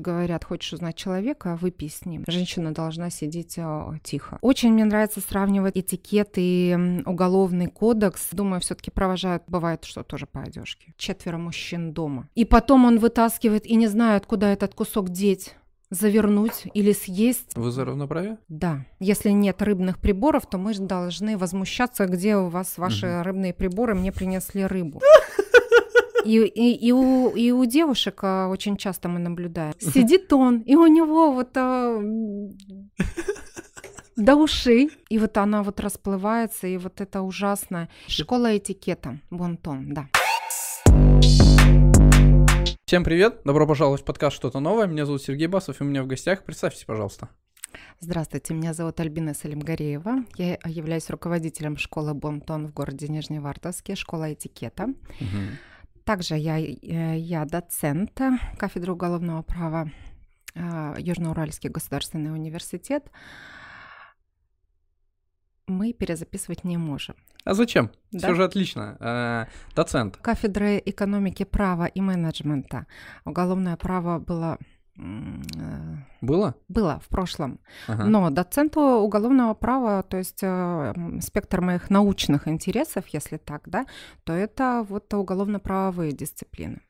говорят, хочешь узнать человека, выпей с ним. Женщина должна сидеть э, тихо. Очень мне нравится сравнивать этикет и уголовный кодекс. Думаю, все-таки провожают, бывает, что тоже по одежке. Четверо мужчин дома. И потом он вытаскивает и не знает, куда этот кусок деть завернуть или съесть. Вы за равноправие? Да. Если нет рыбных приборов, то мы же должны возмущаться, где у вас ваши угу. рыбные приборы, мне принесли рыбу. И, и, и, у, и у девушек а, очень часто мы наблюдаем. Сидит он, и у него вот а, до ушей. И вот она вот расплывается, и вот это ужасно. Школа этикета, бонтон, да. Всем привет, добро пожаловать в подкаст «Что-то новое». Меня зовут Сергей Басов, и у меня в гостях. Представьтесь, пожалуйста. Здравствуйте, меня зовут Альбина Салимгареева. Я являюсь руководителем школы Бонтон в городе Нижневартовске, школа этикета. Угу. Также я, э, я доцент кафедры уголовного права э, Южноуральский государственный университет мы перезаписывать не можем. А зачем? Да? Все же отлично. Э, доцент. Кафедры экономики права и менеджмента. Уголовное право было было? Было в прошлом. Ага. Но доценту уголовного права, то есть э, спектр моих научных интересов, если так, да, то это вот уголовно-правовые дисциплины.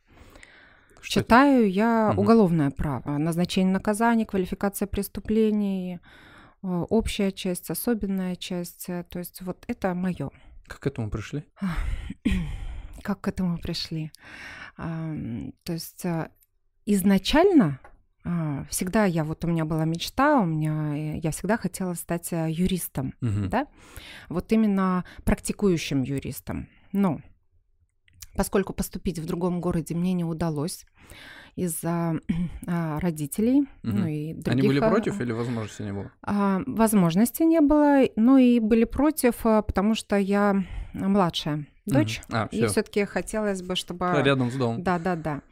Что Читаю это? я угу. уголовное право, назначение наказаний, квалификация преступлений, Э, общая часть, особенная часть. Э, то есть вот это мое. Как к этому пришли? Как к этому пришли? То есть э, изначально всегда я вот у меня была мечта, у меня я всегда хотела стать юристом, угу. да, вот именно практикующим юристом. Но поскольку поступить в другом городе мне не удалось, из-за а, родителей. Угу. Ну, и других, Они были а, против или возможности не было? А, возможности не было, ну и были против, а, потому что я младшая дочь, угу. а, и все-таки хотелось бы, чтобы... Рядом с домом. Да, да, да.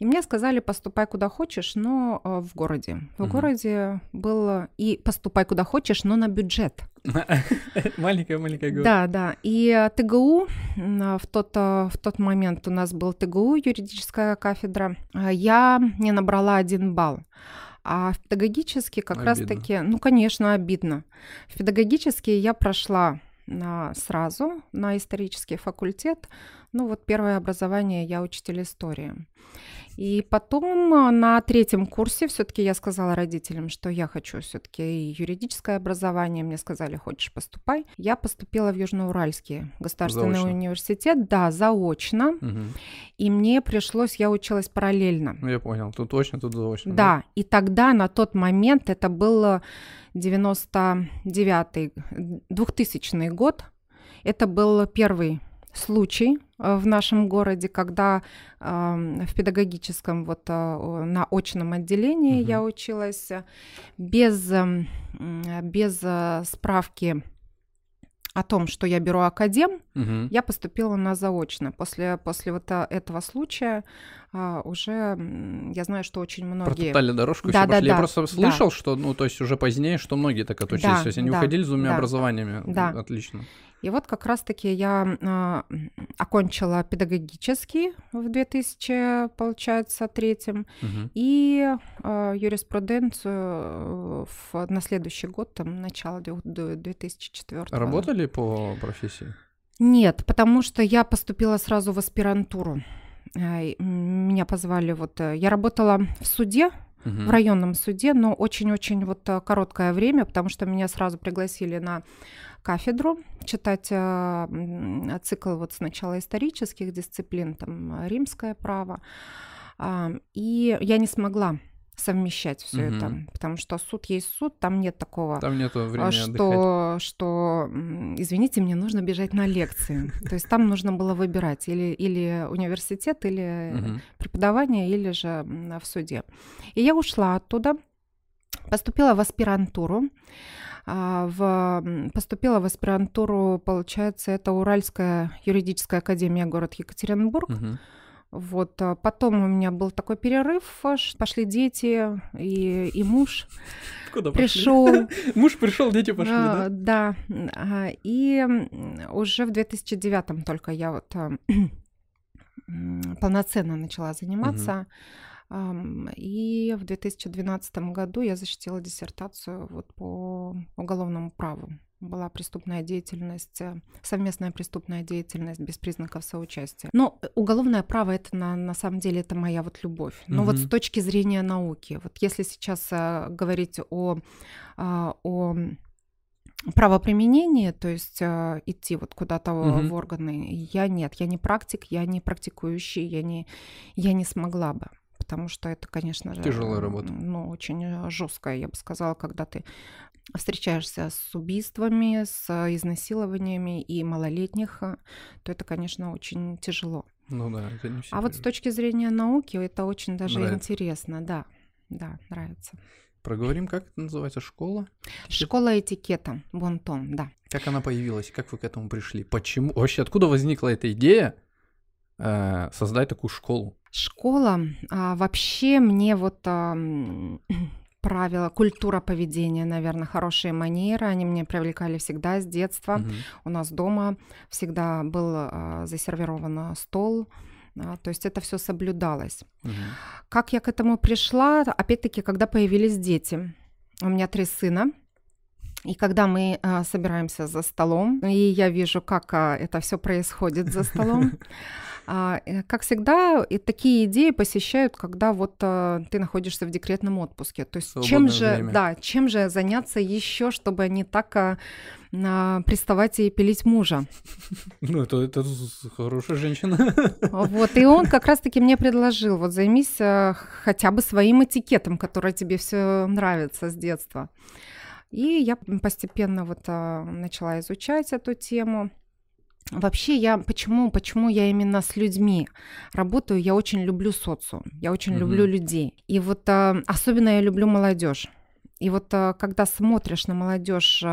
И мне сказали, поступай куда хочешь, но э, в городе. В угу. городе было и поступай куда хочешь, но на бюджет. Маленькая-маленькая город. Да, да. И э, ТГУ, в тот, э, в тот момент у нас был ТГУ, юридическая кафедра, я не набрала один балл. А в педагогический как раз-таки, ну, конечно, обидно. В педагогический я прошла на, сразу на исторический факультет. Ну вот первое образование я учитель истории. И потом а, на третьем курсе все-таки я сказала родителям, что я хочу все-таки юридическое образование. Мне сказали, хочешь поступай. Я поступила в Южноуральский государственный заочно. университет, да, заочно. Угу. И мне пришлось, я училась параллельно. Ну, я понял, тут точно, тут заочно. Да, да? и тогда на тот момент это было 99 2000 год. Это был первый случай э, в нашем городе, когда э, в педагогическом вот э, на очном отделении угу. я училась без, э, без э, справки о том, что я беру академ, угу. я поступила на заочно. После, после вот э, этого случая а, уже я знаю, что очень многие... Протоптали дорожку, да, да, пошли. Да, я просто слышал, да. что, ну, то есть уже позднее, что многие так отучились. Да, то есть они да, уходили с двумя да, образованиями. Да. Отлично. И вот как раз-таки я э, окончила педагогический в 2000, получается, третьем, угу. и э, юриспруденцию в, на следующий год, там, начало 2004. Работали по профессии? Нет, потому что я поступила сразу в аспирантуру. Меня позвали вот... Э, я работала в суде, угу. в районном суде, но очень-очень вот э, короткое время, потому что меня сразу пригласили на кафедру, читать э, цикл вот сначала исторических дисциплин, там римское право, э, и я не смогла совмещать все угу. это, потому что суд есть суд, там нет такого, там нету времени что, отдыхать. что, извините, мне нужно бежать на лекции, то есть там нужно было выбирать или или университет, или угу. преподавание, или же в суде, и я ушла оттуда, поступила в аспирантуру. А, в, поступила в аспирантуру, получается, это Уральская юридическая академия, город Екатеринбург. Угу. Вот, а потом у меня был такой перерыв, пошли дети и, и муж. Куда пришел. Муж пришел, дети пошли, а, да? Да. И уже в 2009 только я вот полноценно начала заниматься. И в 2012 году я защитила диссертацию вот по уголовному праву. Была преступная деятельность, э, совместная преступная деятельность без признаков соучастия. Но уголовное право это на, на самом деле это моя вот любовь. Но угу. вот с точки зрения науки, вот если сейчас э, говорить о, а, о правоприменение, то есть э, идти вот куда-то угу. в органы, я нет, я не практик, я не практикующий, я не, я не смогла бы потому что это, конечно же, тяжелая работа. Ну, очень э, жесткая, я бы сказала, когда ты встречаешься с убийствами, с изнасилованиями и малолетних, э, то это, конечно, очень тяжело. Ну да, это не все. А вот с точки зрения науки это очень даже нравится. интересно, да, да, нравится. Проговорим, как это называется, школа? Школа этикета, Бонтон, да. Как она появилась, как вы к этому пришли? Почему? Вообще, откуда возникла эта идея э, создать такую школу? Школа, а, вообще мне вот а, правила, культура поведения, наверное, хорошие манеры, они мне привлекали всегда с детства. Угу. У нас дома всегда был а, засервирован стол, а, то есть это все соблюдалось. Угу. Как я к этому пришла? Опять-таки, когда появились дети. У меня три сына. И когда мы а, собираемся за столом, и я вижу, как а, это все происходит за столом, э, как всегда, и такие идеи посещают, когда вот а, ты находишься в декретном отпуске. То есть чем же, время. да, чем же заняться еще, чтобы не так а, а, приставать и пилить мужа? Ну, это, это хорошая женщина. Вот, и он как раз-таки мне предложил, вот займись а, хотя бы своим этикетом, который тебе все нравится с детства. И я постепенно вот а, начала изучать эту тему. Вообще я почему почему я именно с людьми работаю? Я очень люблю социум, я очень угу. люблю людей, и вот а, особенно я люблю молодежь. И вот а, когда смотришь на молодежь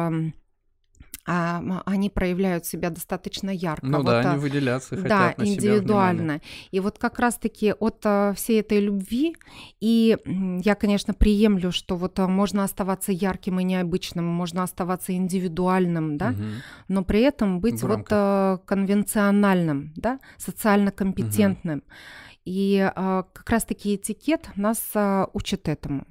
а, они проявляют себя достаточно ярко. Ну вот, да, они выделяться хотят Да, на индивидуально. И вот как раз-таки от а, всей этой любви, и я, конечно, приемлю, что вот а, можно оставаться ярким и необычным, можно оставаться индивидуальным, да, угу. но при этом быть вот конвенциональным, да, социально компетентным. Угу. И как раз-таки этикет нас учит этому.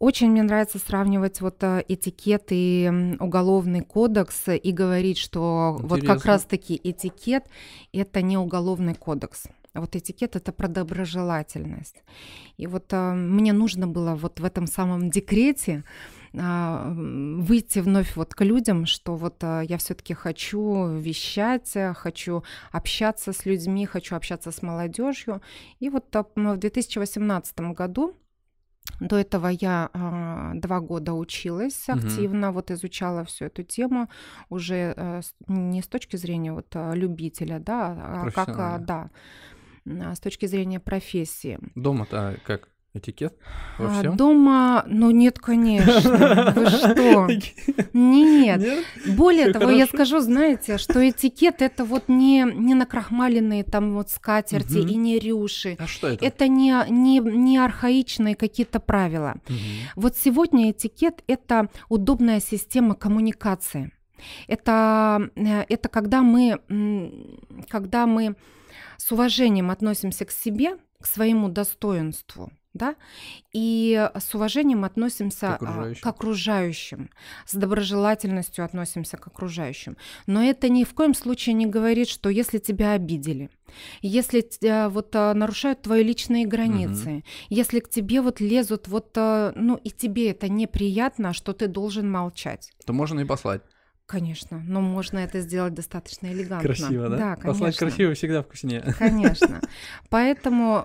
Очень мне нравится сравнивать вот э, этикет и уголовный кодекс и говорить, что Интересно. вот как раз-таки этикет это не уголовный кодекс. Вот этикет это про доброжелательность. И вот а, мне нужно было вот в этом самом декрете а, выйти вновь вот к людям, что вот а, я все-таки хочу вещать, хочу общаться с людьми, хочу общаться с молодежью. И вот а, в 2018 году до этого я а, два года училась активно, угу. вот изучала всю эту тему уже а, не с точки зрения вот а, любителя, да, а как, а, да, а, с точки зрения профессии. Дома-то как? Этикет во а, всем? Дома, ну нет, конечно. Вы что? Нет. нет? Более Всё того, хорошо? я скажу, знаете, что этикет это вот не, не накрахмаленные там вот скатерти угу. и не рюши. А что это? Это не, не, не архаичные какие-то правила. Угу. Вот сегодня этикет это удобная система коммуникации. Это, э, это когда мы, когда мы с уважением относимся к себе, к своему достоинству, да, и с уважением относимся к окружающим. к окружающим, с доброжелательностью относимся к окружающим. Но это ни в коем случае не говорит, что если тебя обидели, если тебя вот а, нарушают твои личные границы, угу. если к тебе вот лезут вот, а, ну и тебе это неприятно, что ты должен молчать, то можно и послать. Конечно, но можно это сделать достаточно элегантно. Красиво, да? Да, конечно. Послать красиво всегда вкуснее. Конечно. Поэтому,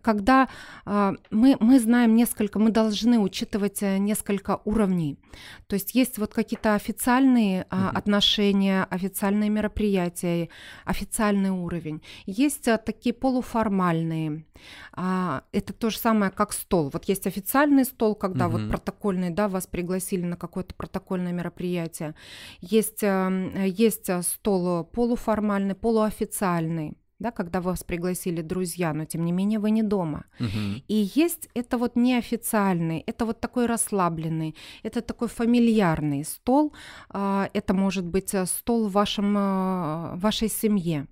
когда а, мы, мы знаем несколько, мы должны учитывать э, несколько уровней. То есть есть вот какие-то официальные uh отношения, официальные мероприятия, официальный уровень. Есть э, такие полуформальные. А, это то же самое, как стол. Вот есть официальный стол, когда вот протокольный, да, вас пригласили на какое-то протокольное мероприятие, мероприятия. Есть, эм, есть э, стол полуформальный, полуофициальный да, когда вас пригласили друзья, но тем не менее вы не дома. Угу. И есть это вот неофициальный, это вот такой расслабленный, это такой фамильярный стол, а, это может быть э, стол в вашем, э, вашей семье.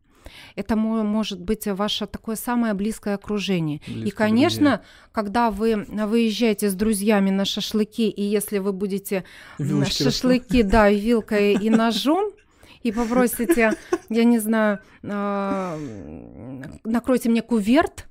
Это может быть ваше такое самое близкое окружение. Близкие и, конечно, друзья. когда вы выезжаете с друзьями на шашлыки, и если вы будете Вилочки шашлыки, да, вилкой и ножом, и попросите, я не знаю, а, накройте мне куверт,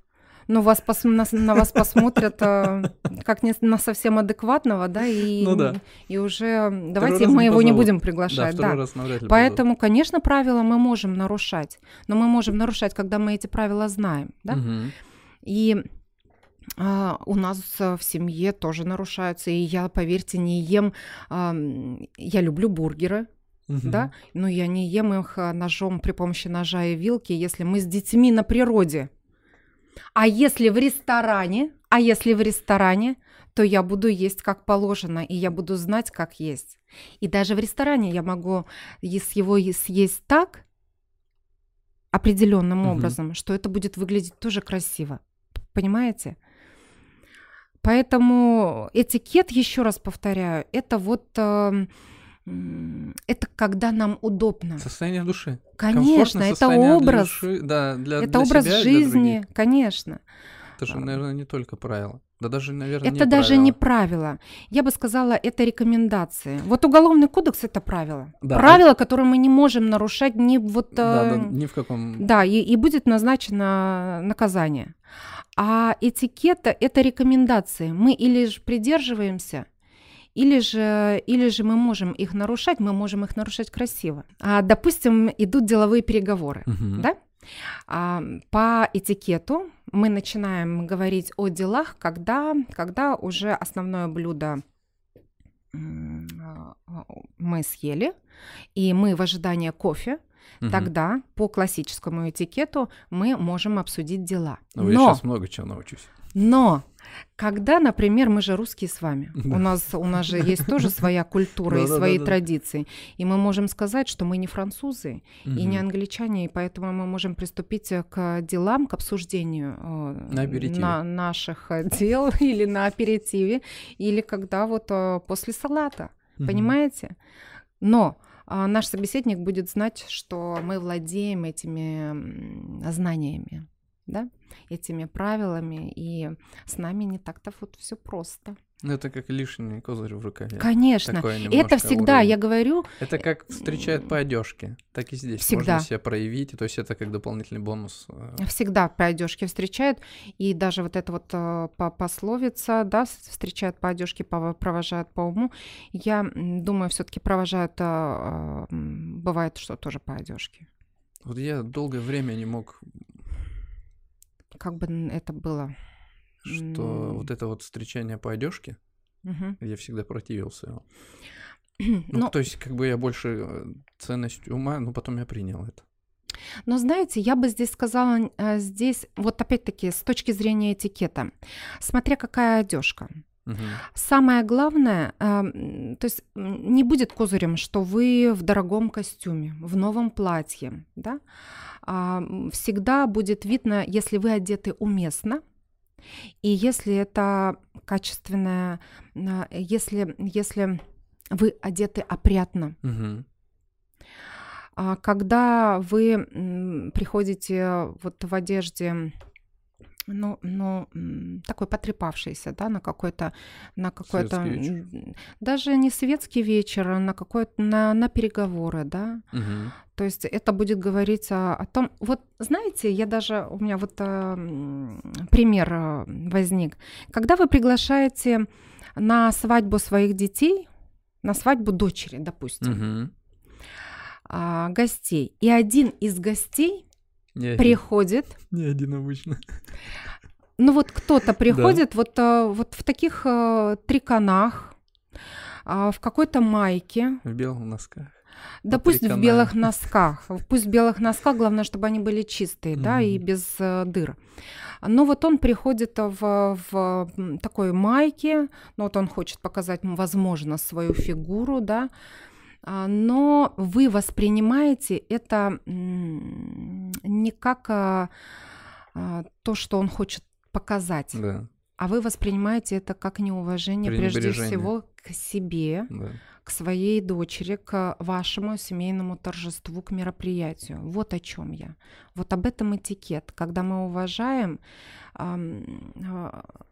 но вас пос, на, на вас посмотрят э, как не на совсем адекватного, да, и, ну, да. и уже давайте мы его не будем приглашать. Да, да. Поэтому, позовут. конечно, правила мы можем нарушать, но мы можем нарушать, когда мы эти правила знаем, да. Угу. И а, у нас в семье тоже нарушаются, и я, поверьте, не ем, а, я люблю бургеры, Угу. Да, но я не ем их а, ножом при помощи ножа и вилки, если мы с детьми на природе. А если в ресторане, а если в ресторане, то я буду есть как положено, и я буду знать, как есть. И даже в ресторане я могу его съесть так, определенным угу. образом, что это будет выглядеть тоже красиво. Понимаете? Поэтому этикет, еще раз повторяю, это вот э, это когда нам удобно. Состояние души. Конечно, это образ. Души, да, для, это для образ себя, жизни, для конечно. Это же, наверное, не только правило. Да даже, наверное, это не даже правило. не правило. Я бы сказала, это рекомендации. Вот уголовный кодекс это правило. Да. Правило, которое мы не можем нарушать ни вот. Да, да, э, ни в каком. Да, и, и будет назначено наказание. А этикета это рекомендации. Мы или же придерживаемся, или же, или же мы можем их нарушать, мы можем их нарушать красиво. А, допустим, идут деловые переговоры, угу. да? А, по этикету мы начинаем говорить о делах, когда, когда уже основное блюдо мы съели, и мы в ожидании кофе, угу. тогда по классическому этикету мы можем обсудить дела. Ну, я сейчас много чего научусь. Но когда, например, мы же русские с вами, да. у нас у нас же есть тоже своя культура и свои традиции, и мы можем сказать, что мы не французы и не англичане, и поэтому мы можем приступить к делам, к обсуждению э, на наших дел или на аперитиве, или когда вот э, после салата, понимаете? Но наш собеседник будет знать, что мы владеем этими знаниями да, этими правилами, и с нами не так-то вот все просто. Ну, это как лишний козырь в рукаве. Конечно. Это всегда, уровень. я говорю... Это как встречают по одежке, так и здесь. Всегда. Можно себя проявить, то есть это как дополнительный бонус. Э. Всегда по одежке встречают, и даже вот эта вот э, пословица, да, встречают по одежке, провожают по уму. Я думаю, все таки провожают, э, бывает, что тоже по одежке. Вот я долгое время не мог как бы это было? Что вот это вот встречание по одежке, угу. я всегда противился его. Ну, ну, то есть, как бы я больше э, ценность ума, но потом я принял это. Но знаете, я бы здесь сказала, э, здесь, вот опять-таки, с точки зрения этикета, смотря какая одежка. Угу. Самое главное, э, то есть не будет козырем, что вы в дорогом костюме, в новом платье, да, а, всегда будет видно, если вы одеты уместно, и если это качественное, а, если, если вы одеты опрятно. Угу. Когда вы приходите вот в одежде ну, ну, такой потрепавшийся, да, на какой-то, на какой-то, даже не светский вечер, а на какой-то, на, на переговоры, да. Угу. То есть это будет говорить о, о том, вот знаете, я даже, у меня вот э, пример э, возник, когда вы приглашаете на свадьбу своих детей, на свадьбу дочери, допустим, угу. э, гостей, и один из гостей не приходит. Не один обычно. Ну вот кто-то приходит да. вот, э, вот в таких э, триконах, э, в какой-то майке. В белых носках. Да пусть в белых носках. Пусть в белых носках, главное, чтобы они были чистые, mm-hmm. да, и без э, дыр. Но вот он приходит в, в такой майке, ну вот он хочет показать, возможно, свою фигуру, да, а, но вы воспринимаете это не как а, а, то, что он хочет показать, да. а вы воспринимаете это как неуважение прежде всего к себе, Да. к своей дочери, к вашему семейному торжеству, к мероприятию. Вот о чем я. Вот об этом этикет. Когда мы уважаем, а,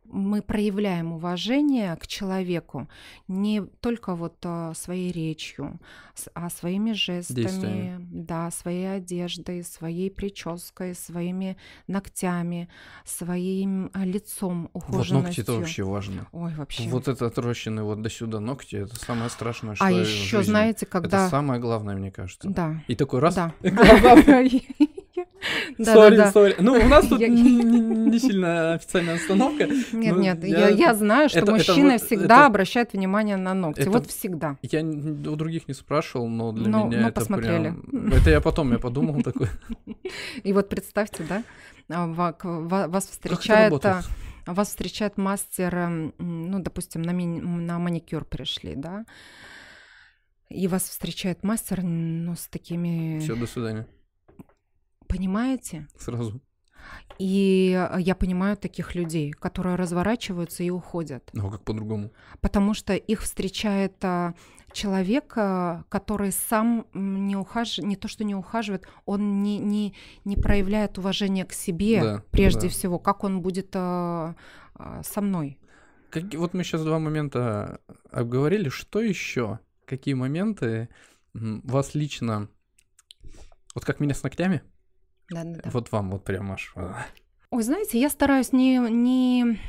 мы проявляем уважение к человеку не только вот а, своей речью, а своими жестами, да, своей одеждой, своей прической, своими ногтями, своим а, лицом, Вот ухоженностью. ногти это вообще важно. Ой, вообще. Вот это отрощенные вот до сюда ногти, это самое страшное, что а еще, знаете, Это когда... самое главное, мне кажется. Да, И такой раз. да. Глаза. Сори, сори. Ну, у нас тут не сильно официальная остановка. Нет, Ну, нет, я- знаю, что мужчины всегда обращают внимание на ногти. Вот всегда. Я у других не спрашивал, но для Ну, меня это посмотрели. прям... Это я потом, я подумал такой, И вот представьте, да, а, вас встречает, а, вас встречает мастер, м, ну, допустим, на, мини- на маникюр пришли, да, и вас встречает мастер, ну, с такими, Все, до свидания. Понимаете? Сразу. И э, я понимаю таких людей, которые разворачиваются и уходят. Ну, а как по-другому? потому что их встречает а, человек, а, который сам не ухаживает, не то что не ухаживает, он не, не, не проявляет уважения к себе Да, прежде да. всего, как он будет а, а, со мной. Какие- Вот мы сейчас два момента обговорили. Что еще? Какие моменты вас лично... Вот как меня с ногтями? Да-да-да. Вот вам вот прям аж... а. Ой, знаете, я стараюсь не, не,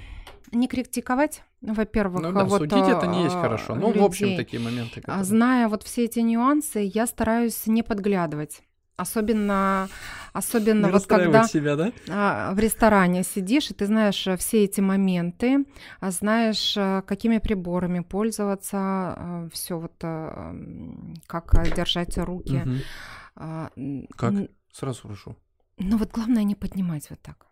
не критиковать, во-первых. Ну да, вот, судить это не есть а, хорошо. Ну, в общем, людей. такие моменты. А которые- Зная вот все эти нюансы, я стараюсь не подглядывать. Особенно, особенно Не вот когда... себя, да? в ресторане сидишь, и ты знаешь э, все эти моменты, знаешь, э, какими приборами пользоваться, все вот э, как держать руки. М, Как? Сразу прошу. Ну вот главное не поднимать вот так.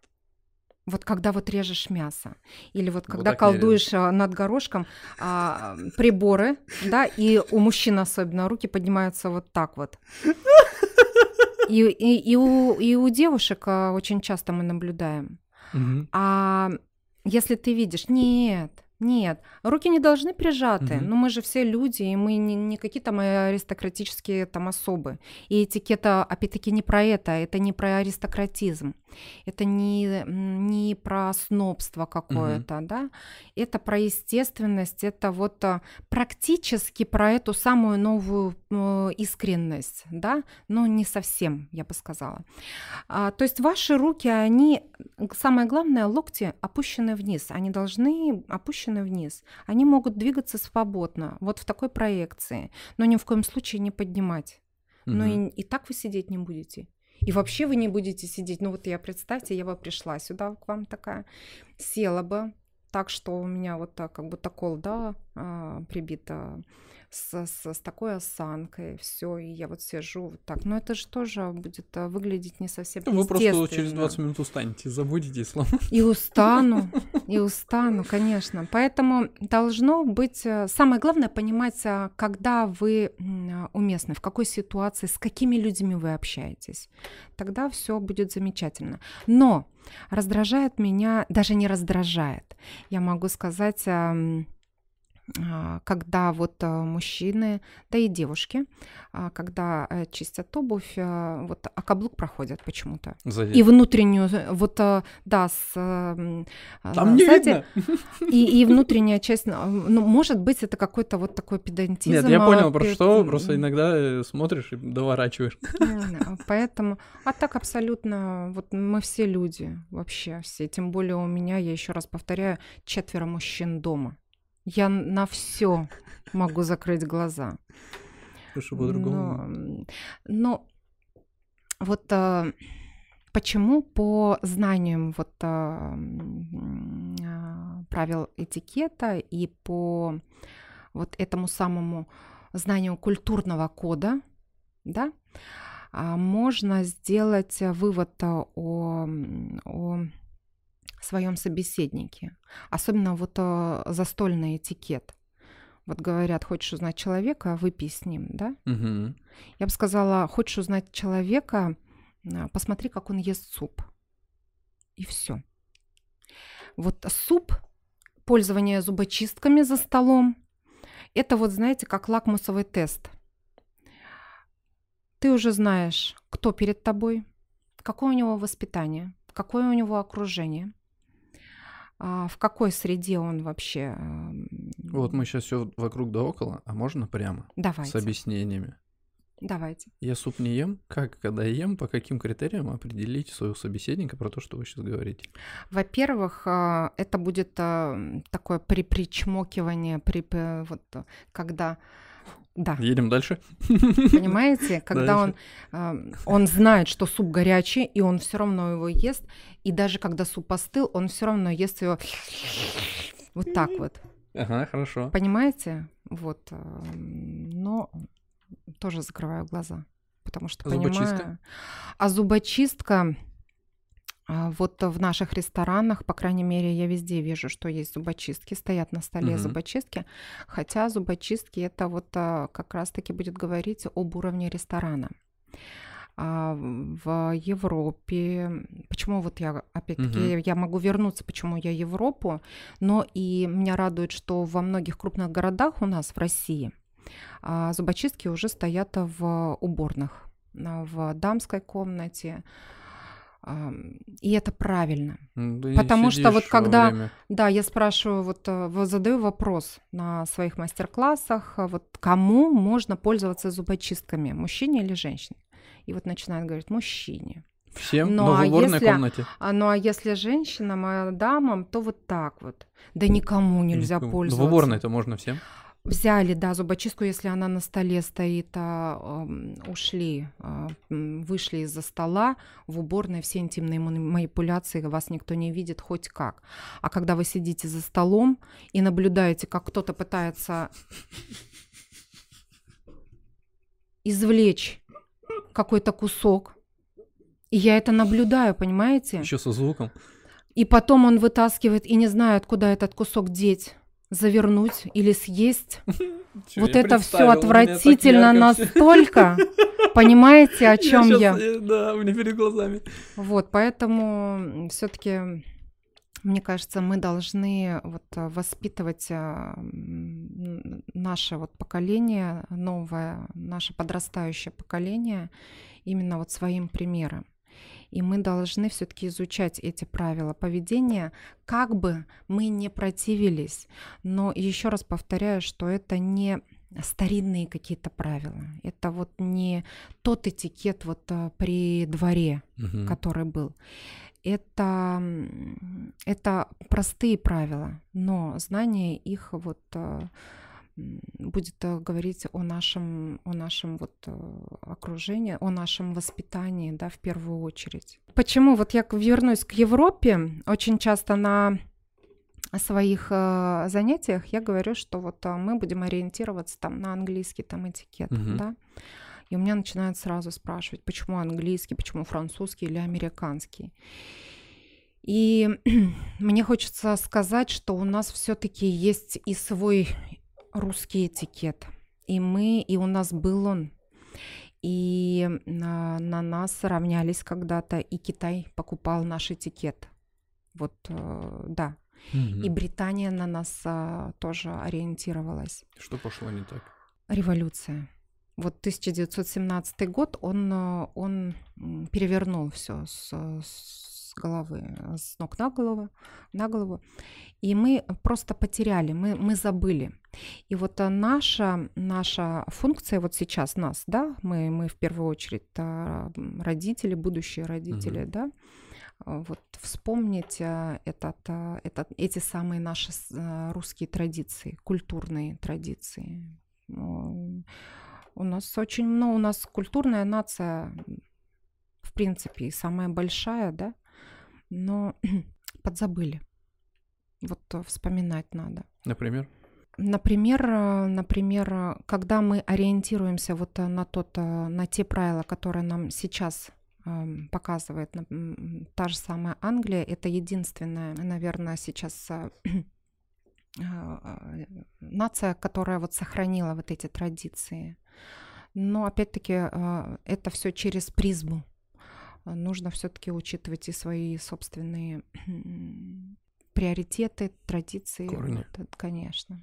Вот когда вот режешь мясо, или вот когда так не колдуешь а, над горошком, а, приборы, да, и у мужчин особенно руки поднимаются вот так вот. И, и, и, у, и у девушек а, очень часто мы наблюдаем. Мгм. А если ты видишь, нет, нет, руки не должны прижаты. Мгм. Ну мы же все люди, и мы не, не какие-то мы аристократические там особы. И этикета, опять-таки, не про это, это не про аристократизм, это не, не про снобство какое-то, да, это про естественность, это вот а, практически про эту самую новую э, искренность, да, но не совсем, я бы сказала. А, то есть ваши руки, они, самое главное, локти опущены вниз, они должны опущены вниз, они могут двигаться свободно, вот в такой проекции, но ни в коем случае не поднимать. Ну Мгм. и, и так вы сидеть не будете. И вообще вы не будете сидеть. Ну вот я, представьте, я бы пришла сюда к вам такая, села бы так, что у меня вот так, как будто кол, да, а, прибита с, с- с такой осанкой, все, и я вот сижу вот так. Но это же тоже будет а, выглядеть не совсем Ну, Вы просто через естественно. 20 минут устанете, забудете слом. И устану, и устану, конечно. Поэтому должно быть... э, Самое главное понимать, а, когда вы а, уместны, в какой ситуации, с какими людьми вы общаетесь. Тогда все будет замечательно. Но раздражает меня, даже не раздражает, я могу сказать, когда вот а, мужчины, да и девушки, а, когда э, чистят обувь, а, вот а каблук проходят почему-то. Сзади. И внутреннюю, э, вот, э, да, с... Там а, не сзади, видно. И, и внутренняя часть, э, ну, может быть, это какой-то вот такой педантизм. Нет, я а, понял, про пе- что. Просто иногда э, смотришь и доворачиваешь. М, Поэтому, а так абсолютно, вот мы все люди, вообще все. Тем более у меня, я еще раз повторяю, четверо мужчин дома. Я на все могу закрыть глаза. Что по-другому. Но, но вот а, почему по знаниям вот а, м, а, правил этикета и по вот этому самому знанию культурного кода, да, а, можно сделать а, вывод о, о своем собеседнике, особенно вот а, застольный этикет. Вот говорят, хочешь узнать человека, выпей с ним, да? Мгм. Я бы сказала, хочешь узнать человека, а, посмотри, как он ест суп. И все. Вот суп, пользование зубочистками за столом, Это вот, знаете, как лакмусовый тест. Ты уже знаешь, кто перед тобой, какое у него воспитание, какое у него окружение, в какой среде он вообще. Вот мы сейчас все вокруг да около, а можно прямо? Давайте. С объяснениями. Давайте. Я суп не ем. Как, когда ем, по каким критериям определить своего собеседника про то, что вы сейчас говорите? Во-первых, а, это будет а, такое припричмокивание, при, вот, когда да. Едем дальше. Понимаете, когда он, он знает, что суп горячий, и он все равно его ест, и даже когда суп остыл, он все равно ест его вот так вот. Ага, хорошо. Понимаете? Вот. Но тоже закрываю глаза, потому что зубочистка? понимаю. А зубочистка, вот в наших ресторанах, по крайней мере, я везде вижу, что есть зубочистки, стоят на столе угу. зубочистки, хотя зубочистки это вот а, как раз-таки будет говорить об уровне ресторана. А в Европе, почему вот я, опять-таки, угу. я могу вернуться, почему я Европу, но и меня радует, что во многих крупных городах у нас в России – а зубочистки уже стоят в уборных, в дамской комнате. И это правильно. Да Потому что вот когда, время. да, я спрашиваю, вот э, задаю вопрос на своих мастер-классах, вот кому можно пользоваться зубочистками, мужчине или женщине? И вот начинают говорить, мужчине. Всем, но, но в а уборной если, комнате. А, ну а если женщинам, дамам, то вот так вот. Да никому нельзя никому. пользоваться. Но в уборной-то можно всем. Взяли, да, зубочистку, если она на столе стоит, а, ушли, а, вышли из-за стола, в уборной все интимные манипуляции, вас никто не видит хоть как. А когда вы сидите за столом и наблюдаете, как кто-то пытается извлечь какой-то кусок, и я это наблюдаю, понимаете? Еще со звуком. И потом он вытаскивает и не знает, куда этот кусок деть завернуть или съесть. Вот это все отвратительно настолько. Понимаете, о чем я? Да, у меня перед глазами. Вот, поэтому все-таки мне кажется, мы должны вот воспитывать а, наше вот поколение, новое, наше подрастающее поколение именно вот своим примером. И мы должны все-таки изучать эти правила поведения, как бы мы не противились. Но еще раз повторяю, что это не старинные какие-то правила. Это вот не тот этикет вот а, при дворе, угу. который был. Это, это простые правила, но знание их вот а, будет э, говорить о нашем, о нашем вот э, окружении, о нашем воспитании, да, в первую очередь. Почему? Вот я вернусь к Европе. Очень часто на своих э, занятиях я говорю, что вот мы будем ориентироваться там на английский там этикет, угу. да. И у меня начинают сразу спрашивать, почему английский, почему французский или американский. И мне хочется сказать, что у нас все-таки есть и свой русский этикет. И мы, и у нас был он. И на, на нас равнялись когда-то, и Китай покупал наш этикет. Вот, э, да. Угу. И Британия на нас а, тоже ориентировалась. Что пошло не так? Революция. Вот 1917 год, он, э, он перевернул все с, с головы, с ног на голову, на голову. И мы просто потеряли, мы, мы забыли. И вот э, наша, наша функция вот сейчас нас, да, мы, мы в первую очередь э, родители, будущие родители, угу. да, э, вот вспомнить этот, этот, эти самые наши русские традиции, культурные традиции. У нас очень много, у нас культурная нация, в принципе, самая большая, да, но подзабыли. Вот э, вспоминать надо. Например? Например, э, например, э, когда мы ориентируемся вот на, тот, на те правила, которые нам сейчас эм, показывает та же самая Англия, это единственная, наверное, сейчас нация, которая вот сохранила вот эти традиции. Но опять-таки это все через призму нужно все-таки учитывать и свои собственные приоритеты, традиции. Корни. Вот, конечно.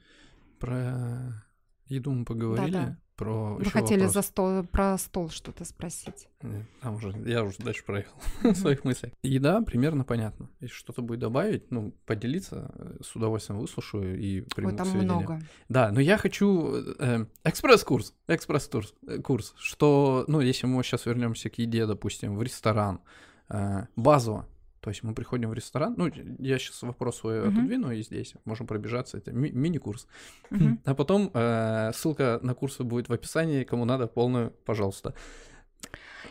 Про еду мы поговорили. Да, да. Про Вы хотели вопрос. за стол, про стол что-то спросить. Нет, а уже, я уже дальше проехал своих мыслях. Еда примерно понятно. Если что-то будет добавить, ну, поделиться, э, с удовольствием выслушаю и приму Ой, там много. Да, но я хочу э, экспресс-курс, экспресс-курс, э, курс, что, ну, если мы сейчас вернемся к еде, допустим, в ресторан, э, базово, то есть мы приходим в ресторан, ну, я сейчас вопрос свой uh-huh. отодвину, и здесь можем пробежаться, это ми- мини-курс. Uh-huh. А потом э, ссылка на курсы будет в описании, кому надо, полную, пожалуйста.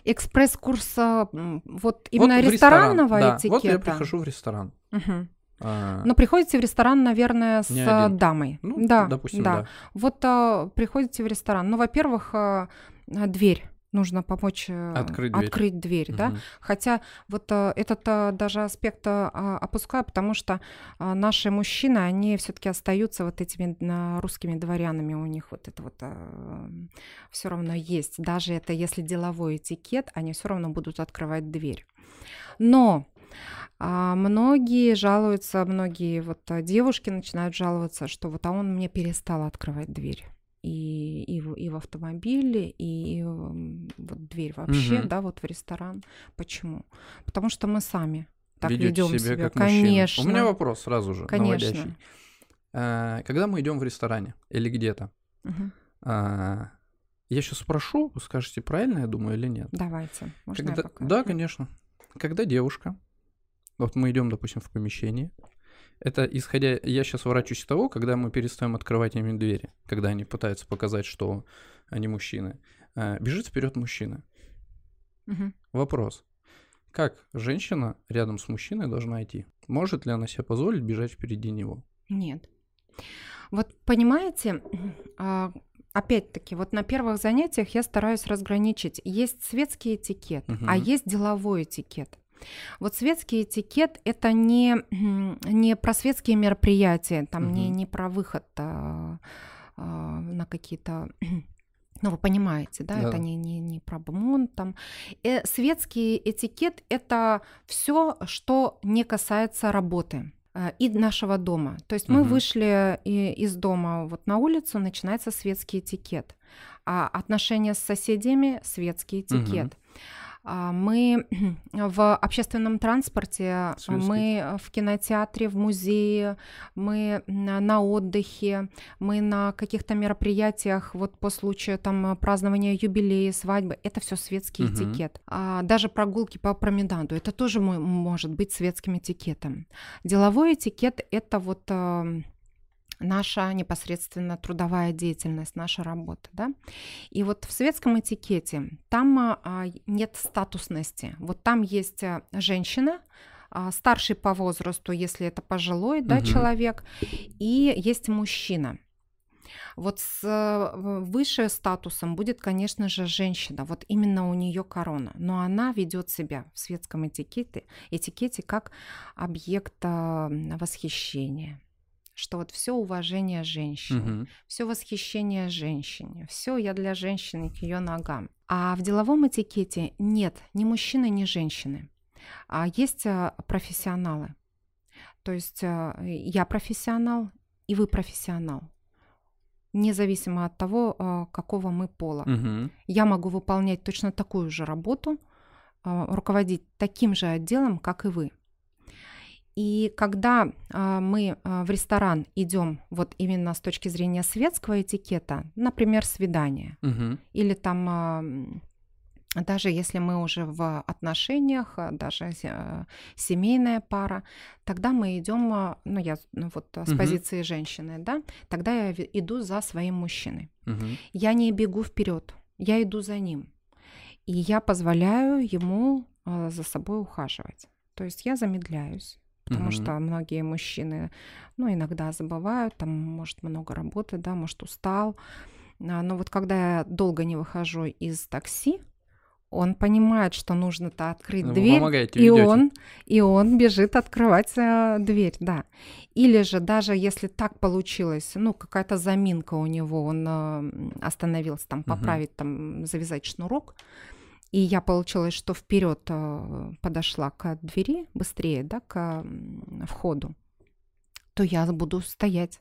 Экспресс-курс вот именно вот ресторанного ресторан, этикета? Да, вот я прихожу в ресторан. Uh-huh. А... Но приходите в ресторан, наверное, с дамой. Ну, да, допустим, да. да. Вот а, приходите в ресторан. Ну, во-первых, а, дверь нужно помочь э, открыть дверь, открыть дверь угу. да. Хотя вот э, этот э, даже аспект опускаю, потому что наши мужчины, они все-таки остаются вот этими русскими дворянами, у них вот это вот все равно есть. Даже это если деловой этикет, они все равно будут открывать дверь. Но а многие жалуются, многие вот девушки начинают жаловаться, что вот а он мне перестал открывать дверь и, и, в, и в автомобиле, и вот дверь вообще, угу. да, вот в ресторан. Почему? Потому что мы сами так ведем себя, себя. как Конечно. Мужчина. У меня вопрос сразу же, Конечно. наводящий. А, когда мы идем в ресторане или где-то, угу. а, я сейчас спрошу, вы скажете, правильно я думаю или нет? Давайте. Можно когда... Да, конечно. Когда девушка, вот мы идем, допустим, в помещение, это исходя, я сейчас ворачусь того, когда мы перестаем открывать им двери, когда они пытаются показать, что они мужчины. А, бежит вперед мужчина. Угу. Вопрос. Как женщина рядом с мужчиной должна идти? Может ли она себе позволить бежать впереди него? Нет. Вот понимаете, а, опять-таки, вот на первых занятиях я стараюсь разграничить. Есть светский этикет, угу. а есть деловой этикет. Вот светский этикет это не, не про светские мероприятия, там угу. не, не про выход а, а, на какие-то ну, вы понимаете, да, да. это не, не, не про бумон там. Э, светский этикет — это все, что не касается работы э, и нашего дома. То есть угу. мы вышли из дома вот на улицу, начинается светский этикет. А отношения с соседями — светский этикет. Угу. А, мы в общественном транспорте, Связки. мы в кинотеатре, в музее, мы на отдыхе, мы на каких-то мероприятиях вот по случаю там празднования юбилея, свадьбы. Это все светский угу. этикет. А даже прогулки по променаду, это тоже может быть светским этикетом. Деловой этикет это вот наша непосредственно трудовая деятельность, наша работа, да. И вот в светском этикете там а, нет статусности. Вот там есть а, женщина, а, старший по возрасту, если это пожилой, да, угу. человек, и есть мужчина. Вот с выше статусом будет, конечно же, женщина. Вот именно у нее корона. Но она ведет себя в светском этикете, этикете как объект восхищения что вот все уважение женщине, угу. все восхищение женщине, все я для женщины к ее ногам. А в деловом этикете нет ни мужчины, ни женщины, а есть а, профессионалы. То есть а, я профессионал, и вы профессионал. Независимо от того, а, какого мы пола. Угу. Я могу выполнять точно такую же работу, руководить таким же отделом, как и вы. И когда а, мы а, в ресторан идем вот именно с точки зрения светского этикета, например, свидание, угу. или там а, даже если мы уже в отношениях, а, даже семейная пара, тогда мы идем, ну я ну, вот с угу. позиции женщины, да, тогда я иду за своим мужчиной. Угу. Я не бегу вперед, я иду за ним, и я позволяю ему за собой ухаживать. То есть я замедляюсь потому угу. что многие мужчины, ну, иногда забывают, там, может, много работы, да, может, устал. А, но вот когда я долго не выхожу из такси, он понимает, что нужно-то открыть ну, дверь, и он, и он бежит открывать э, дверь, да. Или же даже если так получилось, ну какая-то заминка у него, он э, остановился там поправить, угу. там завязать шнурок, и я получилось, что вперед э, подошла к двери быстрее, да, к входу, то я буду стоять.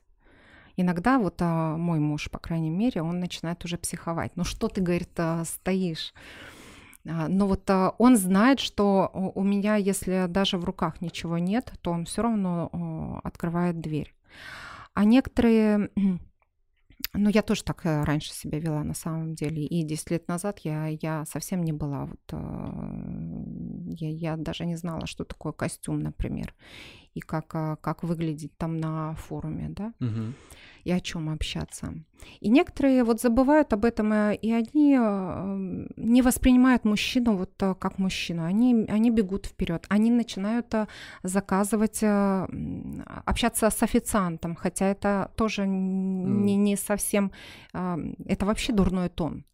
иногда вот а, мой муж, по крайней мере, он начинает уже психовать. Ну что ты, говорит, а, стоишь? А, но вот он знает, что у меня, если даже в руках ничего нет, то он все равно открывает дверь. А некоторые ну, я тоже так э, раньше себя вела на самом деле. И 10 лет назад я, я совсем не была вот... Э, я, я даже не знала, что такое костюм, например. И как, а, как выглядеть там на форуме, да. Угу и о чем общаться. И некоторые вот забывают об этом, э, и они э, не воспринимают мужчину вот э, как мужчину. Они, они бегут вперед, они начинают заказывать, общаться с официантом, хотя это тоже не, не совсем, это вообще дурной тон.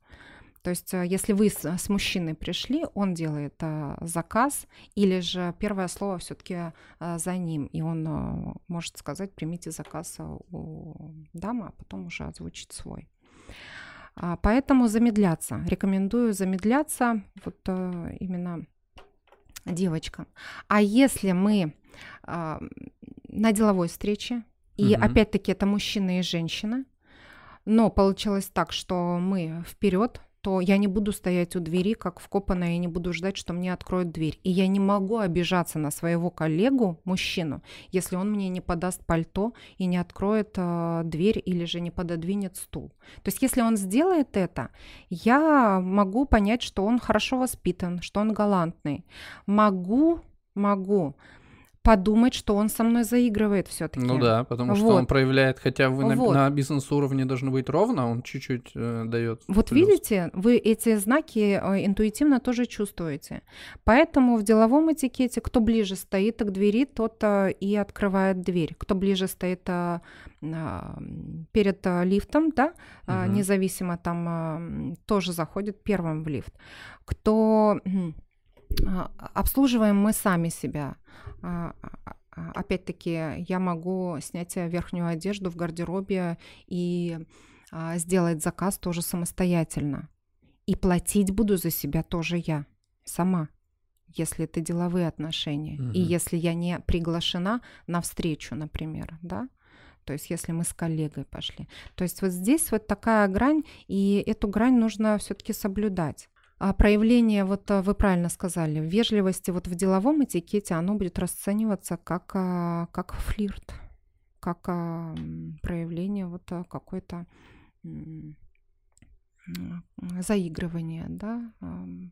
То есть, э, если вы с, мужчиной пришли, он делает а, заказ, или же первое слово все-таки а, за ним, и он может сказать, примите заказ у дамы, а потом уже озвучить свой. А, поэтому замедляться. Рекомендую замедляться вот именно девочкам. А если мы на деловой встрече, и угу. опять-таки это мужчина и женщина, но получилось так, что мы вперед то я не буду стоять у двери, как вкопанная, и не буду ждать, что мне откроют дверь. И я не могу обижаться на своего коллегу, мужчину, если он мне не подаст пальто и не откроет э, дверь или же не пододвинет стул. То есть если он сделает это, я могу понять, что он хорошо воспитан, что он галантный. Могу, могу подумать, что он со мной заигрывает все-таки. Ну да, потому что вот. он проявляет, хотя вы на, вот. на бизнес-уровне должны быть ровно, он чуть-чуть э, дает. Вот плюс. видите, вы эти знаки э, интуитивно тоже чувствуете. Поэтому в деловом этикете, кто ближе стоит к двери, тот э, и открывает дверь. Кто ближе стоит э, перед э, лифтом, да, угу. независимо там э, тоже заходит первым в лифт. Кто а, обслуживаем мы сами себя. А, а, опять-таки, я могу снять верхнюю одежду в гардеробе и сделать заказ тоже самостоятельно. И платить буду за себя тоже я сама, если это деловые отношения. Угу. И если я не приглашена на встречу, например, да, то есть если мы с коллегой пошли. То есть вот здесь вот такая грань, и эту грань нужно все-таки соблюдать. А проявление, вот а, вы правильно сказали, вежливости вот в деловом этикете, оно будет расцениваться как, а, как флирт, как проявление вот какой-то заигрывания, да,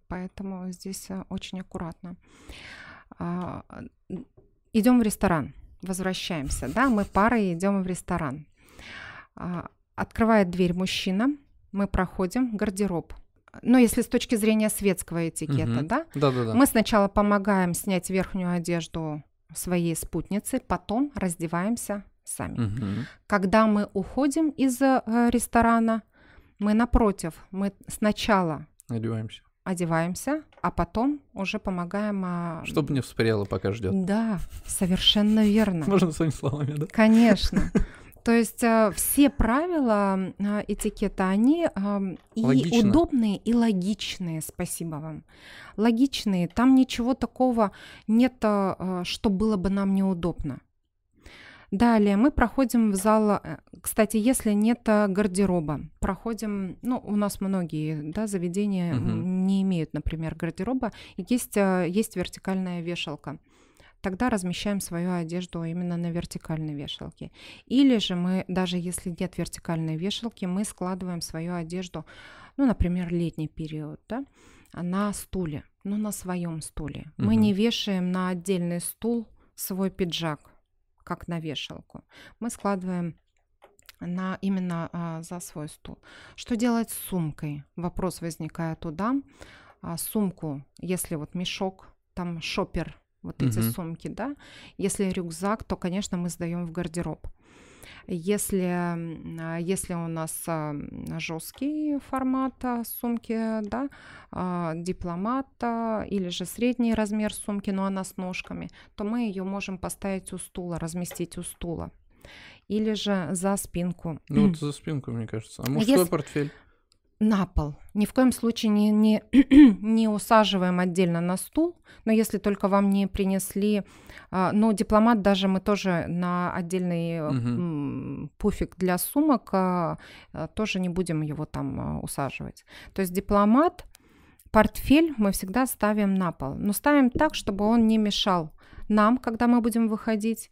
поэтому здесь очень аккуратно. Идем в ресторан, возвращаемся, да, мы парой идем в ресторан. Открывает дверь мужчина, мы проходим гардероб – ну, если с точки зрения светского этикета, угу. да? Да, да, да. Мы сначала помогаем снять верхнюю одежду своей спутницы, потом раздеваемся сами. Угу. Когда мы уходим из э, ресторана, мы напротив, мы сначала одеваемся. Одеваемся, а потом уже помогаем. А... Чтобы не вспрело, пока ждет. Да, совершенно верно. Можно своими словами, да? Конечно. То есть э, все правила э, этикета, они э, и Логично. удобные, и логичные, спасибо вам. Логичные, там ничего такого нет, э, что было бы нам неудобно. Далее мы проходим в зал, кстати, если нет гардероба, проходим, ну, у нас многие да, заведения угу. не имеют, например, гардероба, есть, есть вертикальная вешалка тогда размещаем свою одежду именно на вертикальной вешалке. Или же мы, даже если нет вертикальной вешалки, мы складываем свою одежду, ну, например, летний период, да, на стуле, ну, на своем стуле. Угу. Мы не вешаем на отдельный стул свой пиджак, как на вешалку. Мы складываем на именно а, за свой стул. Что делать с сумкой? Вопрос возникает туда. А, сумку, если вот мешок, там шопер вот эти угу. сумки, да. Если рюкзак, то, конечно, мы сдаем в гардероб. Если, а, если у нас а, жесткий формат а, сумки, да, дипломата или же средний размер сумки, но она с ножками, то мы ее можем поставить у стула, разместить у стула. Или же за спинку. Ну вот за спинку, мне кажется. А мужской если... портфель? На пол. Ни в коем случае не, не, не усаживаем отдельно на стул, но если только вам не принесли, а, но дипломат даже мы тоже на отдельный угу. пуфик для сумок а, тоже не будем его там усаживать. То есть дипломат, портфель мы всегда ставим на пол, но ставим так, чтобы он не мешал нам, когда мы будем выходить,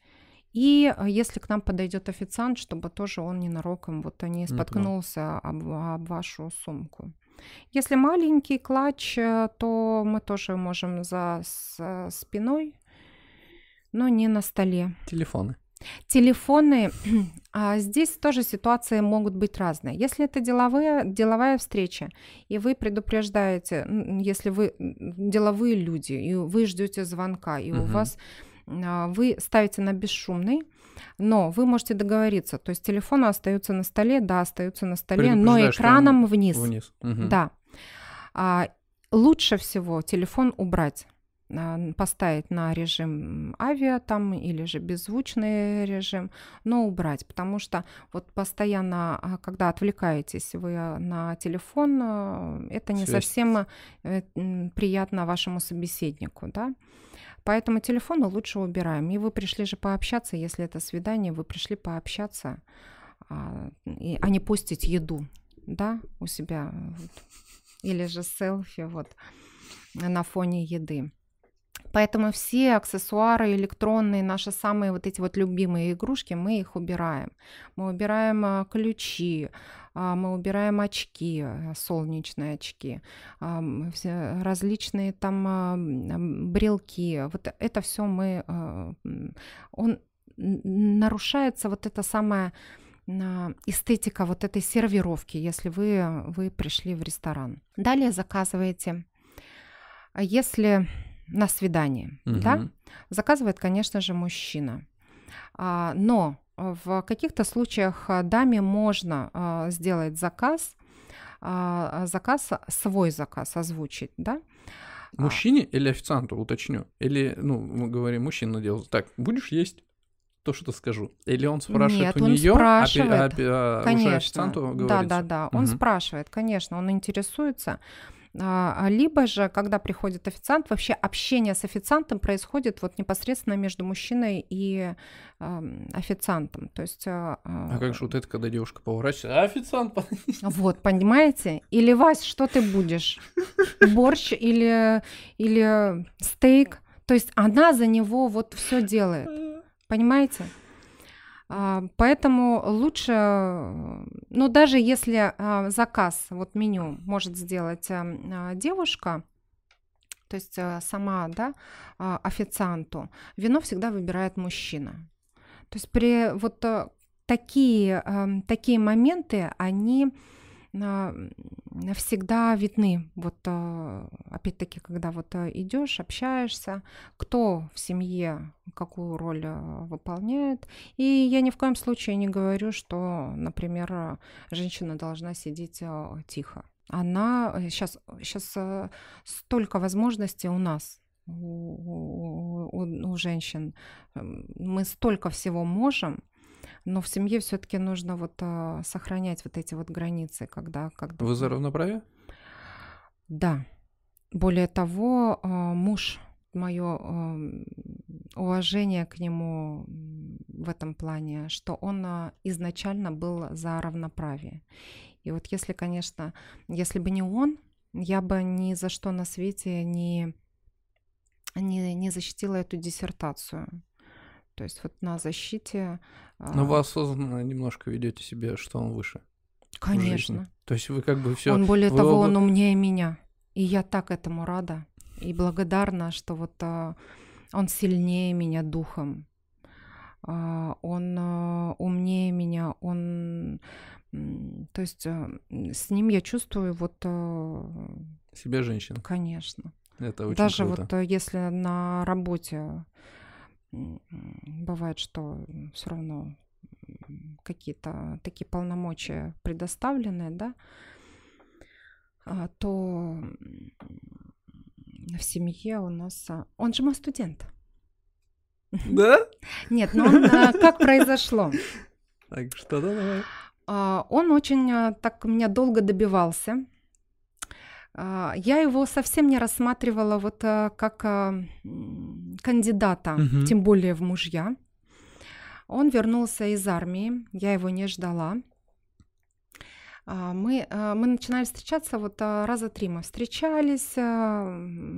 и э, если к нам подойдет официант, чтобы тоже он ненароком вот не споткнулся об, об вашу сумку. Если маленький клатч, э, то мы тоже можем за с, спиной, но не на столе. Телефоны. Телефоны, а здесь тоже ситуации могут быть разные. Если это деловые, деловая встреча, и вы предупреждаете, если вы деловые люди, и вы ждете звонка, и угу. у вас вы ставите на бесшумный, но вы можете договориться, то есть телефоны остаются на столе, да, остаются на столе, но экраном вниз. Вниз. Угу. Да. А, лучше всего телефон убрать а, поставить на режим авиа там или же беззвучный режим, но убрать, потому что вот постоянно, а, когда отвлекаетесь вы на телефон, это не Связь. совсем э, приятно вашему собеседнику, да. Поэтому телефоны лучше убираем. И вы пришли же пообщаться, если это свидание, вы пришли пообщаться, а, и, а не постить еду, да, у себя. Вот. Или же селфи вот на фоне еды. Поэтому все аксессуары электронные, наши самые вот эти вот любимые игрушки, мы их убираем. Мы убираем а, ключи, мы убираем очки, э, солнечные очки, различные там брелки. Вот это все мы... А, он нарушается вот это самая эстетика вот этой сервировки, если вы, вы пришли в ресторан. Далее заказываете. Если на свидание, угу. да, заказывает, конечно же, мужчина. Но в каких-то случаях э, даме можно э, сделать заказ, а, заказ, свой заказ озвучить, да? А. Мужчине или официанту, уточню? Или, ну, мы говорим, мужчина делает, так, будешь есть? то, что скажу. Или он спрашивает Нет, у он нее, спрашивает, а, а, конечно. уже официанту говорится? Да, да, да. Он угу. спрашивает, конечно, он интересуется. А, а либо же, когда приходит официант, вообще общение с официантом происходит вот непосредственно между мужчиной и э, официантом. То есть... Э, а как же вот это, когда девушка поворачивается, а официант... Вот, понимаете? Или, Вась, что ты будешь? Борщ или, или стейк? То есть она за него вот все делает. Понимаете? А, поэтому лучше, ну даже если а, заказ, вот меню может сделать а, девушка, то есть сама, да, официанту, вино всегда выбирает мужчина. То есть при вот такие, такие моменты, они всегда видны. Вот а, опять-таки, когда вот а, идешь, общаешься, кто в семье какую роль а, выполняет. И я ни в коем случае не говорю, что, например, женщина должна сидеть тихо. Она сейчас, сейчас столько возможностей у нас у, у, у женщин. Мы столько всего можем, но в семье все-таки нужно вот а, сохранять вот эти вот границы, когда, когда. Вы за равноправие? Да. Более того, а, муж мое уважение к нему в этом плане, что он а, изначально был за равноправие. И вот если, конечно, если бы не он, я бы ни за что на свете не, не, не защитила эту диссертацию. То есть вот на защите... Но вы а, осознанно немножко ведете себе, что он выше. Конечно. То есть вы как бы все. Он более того, оба... он умнее меня. И я так этому рада. И благодарна, что вот а, он сильнее меня духом. А, он а, умнее меня. Он... То есть а, с ним я чувствую вот... А... Себя женщина. Конечно. Это очень Даже круто. вот если на работе бывает, что все равно какие-то такие полномочия предоставлены, да, а, то в семье у нас... А, он же мой студент. Да? Нет, но он, а, как произошло? Так, что давай. Он очень так меня долго добивался. А, я его совсем не рассматривала вот как кандидата, угу. тем более в мужья. Он вернулся из армии, я его не ждала. Мы, мы начинали встречаться вот раза три. Мы встречались,